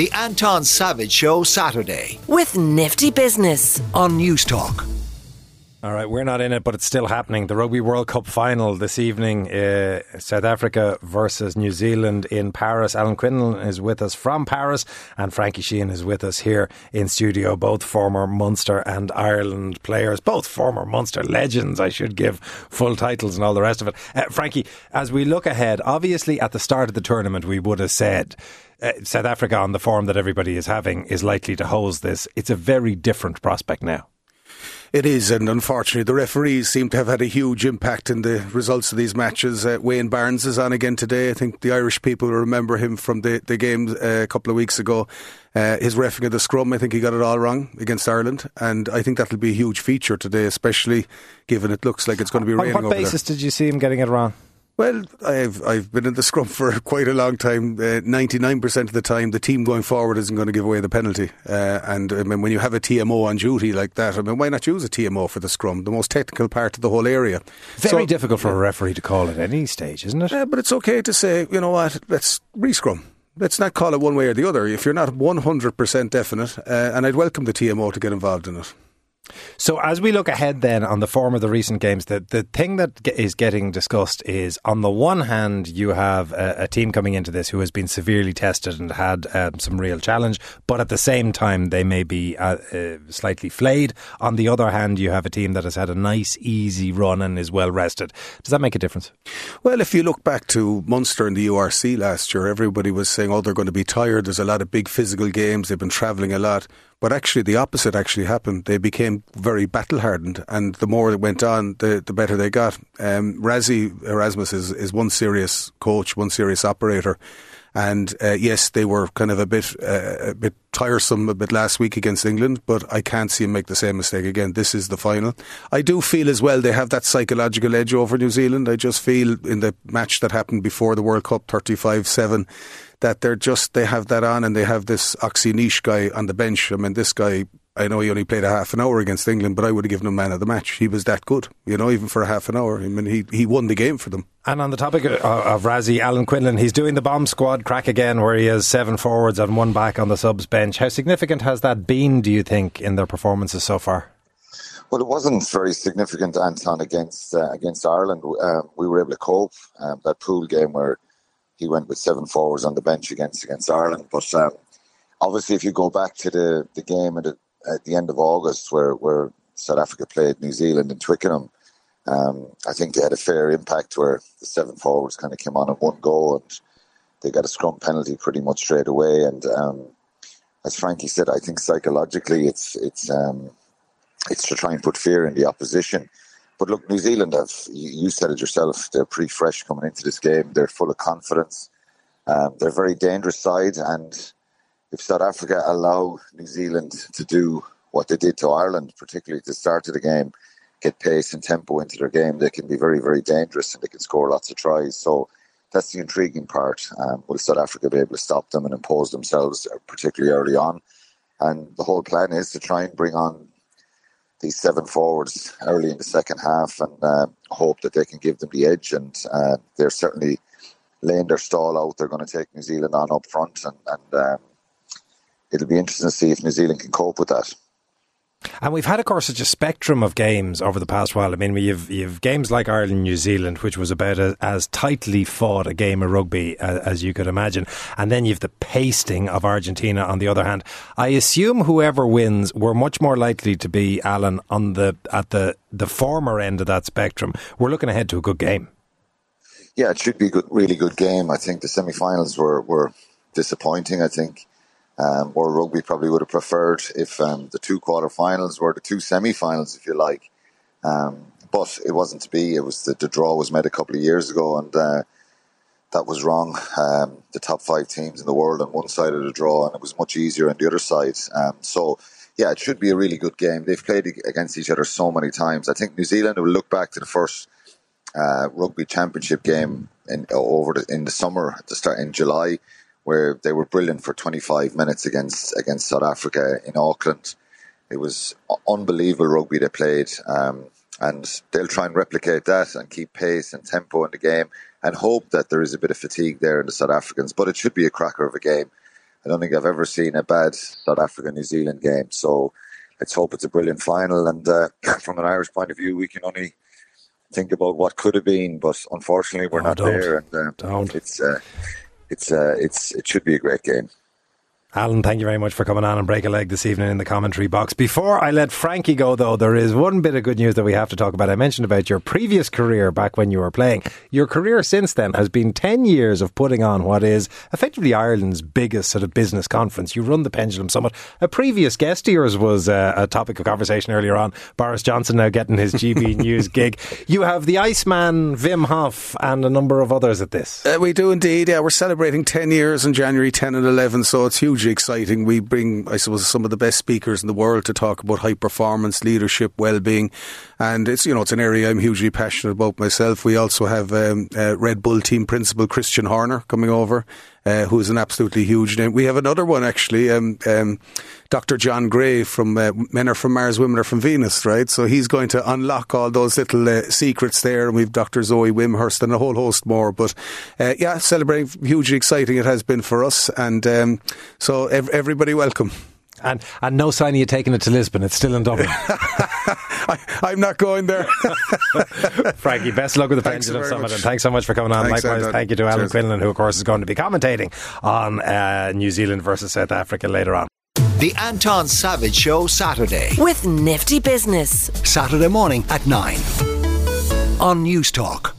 The Anton Savage Show Saturday. With Nifty Business. On Newstalk. All right, we're not in it, but it's still happening. The Rugby World Cup final this evening, uh, South Africa versus New Zealand in Paris. Alan Quinlan is with us from Paris, and Frankie Sheahan is with us here in studio. Both former Munster and Ireland players, both former Munster legends, I should give full titles and all the rest of it. Uh, Frankie, as we look ahead, obviously at the start of the tournament, we would have said. Uh, South Africa, on the form that everybody is having, is likely to host this. It's a very different prospect now. It is, and unfortunately, the referees seem to have had a huge impact in the results of these matches. Uh, Wayne Barnes is on again today. I think the Irish people remember him from the, the game uh, a couple of weeks ago. Uh, his refereeing of the scrum, I think he got it all wrong against Ireland, and I think that'll be a huge feature today, especially given it looks like it's going to be raining. On what basis there. did you see him getting it wrong? Well, I've I've been in the scrum for quite a long time. Ninety nine percent of the time, the team going forward isn't going to give away the penalty. Uh, and I mean, when you have a TMO on duty like that, I mean, why not use a TMO for the scrum, the most technical part of the whole area? Very so, difficult for a referee to call at any stage, isn't it? Uh, but it's okay to say, you know what, let's re-scrum. Let's not call it one way or the other. If you're not one hundred percent definite, uh, and I'd welcome the TMO to get involved in it. So as we look ahead then on the form of the recent games, the, the thing that is getting discussed is on the one hand, you have a, a team coming into this who has been severely tested and had um, some real challenge, but at the same time, they may be uh, uh, slightly flayed. On the other hand, you have a team that has had a nice, easy run and is well rested. Does that make a difference? Well, if you look back to Munster and the URC last year, everybody was saying, oh, they're going to be tired. There's a lot of big physical games. They've been travelling a lot. But actually, the opposite actually happened. They became very battle hardened, and the more it went on, the, the better they got. Um, Erasmus is, is one serious coach, one serious operator. And uh, yes, they were kind of a bit uh, a bit tiresome a bit last week against England, but I can't see them make the same mistake again. This is the final. I do feel as well they have that psychological edge over New Zealand. I just feel in the match that happened before the World Cup, 35-7, that they're just they have that on and they have this Ox Nché guy on the bench. I mean, this guy. I know he only played a half an hour against England, but I would have given him man of the match. He was that good, you know, even for a half an hour. I mean, he he won the game for them. And on the topic of, of Rassie, Alan Quinlan, he's doing the bomb squad crack again, where he has seven forwards and one back on the subs bench. How significant has that been, do you think, in their performances so far? Well, it wasn't very significant, Anton, against uh, against Ireland. Um, we were able to cope. Um, that pool game where he went with seven forwards on the bench against against Ireland. But um, obviously, if you go back to the, the game at the, at the end of August, where where South Africa played New Zealand in Twickenham, um, I think they had a fair impact where the seven forwards kind of came on at one go and they got a scrum penalty pretty much straight away. And um, as Frankie said, I think psychologically it's it's um, it's to try and put fear in the opposition. But look, New Zealand have, you said it yourself, they're pretty fresh coming into this game. They're full of confidence. Um, they're a very dangerous side. And if South Africa allow New Zealand to do what they did to Ireland, particularly at the start of the game, get pace and tempo into their game, they can be very, very dangerous and they can score lots of tries. So that's the intriguing part. Um, will South Africa be able to stop them and impose themselves, uh, particularly early on? And the whole plan is to try and bring on these seven forwards early in the second half and uh, hope that they can give them the edge. And uh, they're certainly laying their stall out. They're going to take New Zealand on up front, and, and um, it'll be interesting to see if New Zealand can cope with that. And we've had, of course, such a spectrum of games over the past while. I mean, you've you've games like Ireland New Zealand, which was about a, as tightly fought a game of rugby as, as, you could imagine, and then you've the pasting of Argentina. On the other hand, I assume whoever wins, we're much more likely to be Alan on the at the the former end of that spectrum. We're looking ahead to a good game. Yeah, it should be a good, really good game. I think the semi-finals were were disappointing. I think um, or rugby probably would have preferred if um, the two quarterfinals were the two semi-finals, if you like. Um, but it wasn't to be. It was the, the, draw was made a couple of years ago, and uh, that was wrong. Um, the top five teams in the world on one side of the draw, and it was much easier on the other side. Um, so, yeah, it should be a really good game. They've played against each other so many times. I think New Zealand will look back to the first uh, rugby championship game in over the, in the summer at the start in July where they were brilliant for 25 minutes against against South Africa in Auckland. It was unbelievable rugby they played, um, and they'll try and replicate that and keep pace and tempo in the game, and hope that there is a bit of fatigue there in the South Africans. But it should be a cracker of a game. I don't think I've ever seen a bad South Africa New Zealand game. So let's hope it's a brilliant final. And uh, from an Irish point of view, we can only think about what could have been, but unfortunately, we're Oh, not don't. there. And uh, Don't. it's uh, it's uh, it's it should be a great game. Alan, thank you very much for coming on and break a leg this evening in the commentary box. Before I let Frankie go, though, there is one bit of good news that we have to talk about. I mentioned about your previous career back when you were playing. Your career since then has been 10 years of putting on what is effectively Ireland's biggest sort of business conference. You run the Pendulum Summit. A previous guest of yours was uh, a topic of conversation earlier on. Boris Johnson now getting his GB News gig. You have the Iceman, Wim Hof, and a number of others at this. Uh, we do indeed. Yeah, we're celebrating 10 years in January 10 and 11, so it's hugely exciting. We bring, I suppose, some of the best speakers in the world to talk about high performance, leadership, well-being, and it's you know it's an area I'm hugely passionate about myself. We also have um, uh, Red Bull team principal Christian Horner coming over. Uh, who is an absolutely huge name. We have another one actually, um, um, Dr. John Gray from uh, Men Are From Mars, Women Are From Venus, right? So he's going to unlock all those little uh, secrets there. And we've Dr. Zoe Wimhurst and a whole host more. But uh, yeah, celebrating, hugely exciting it has been for us. And um, so ev- everybody welcome. And, and no sign of you taking it to Lisbon. It's still in Dublin. I, I'm not going there. Frankie, best luck with the Thanks Pendulum Summit, much. and thanks so much for coming on. Thanks, Likewise, Anton. thank you to Alan Cheers. Quinlan, who, of course, is going to be commentating on uh, New Zealand versus South Africa later on. The Anton Savage Show Saturday. With Nifty Business. Saturday morning at 9. On Newstalk.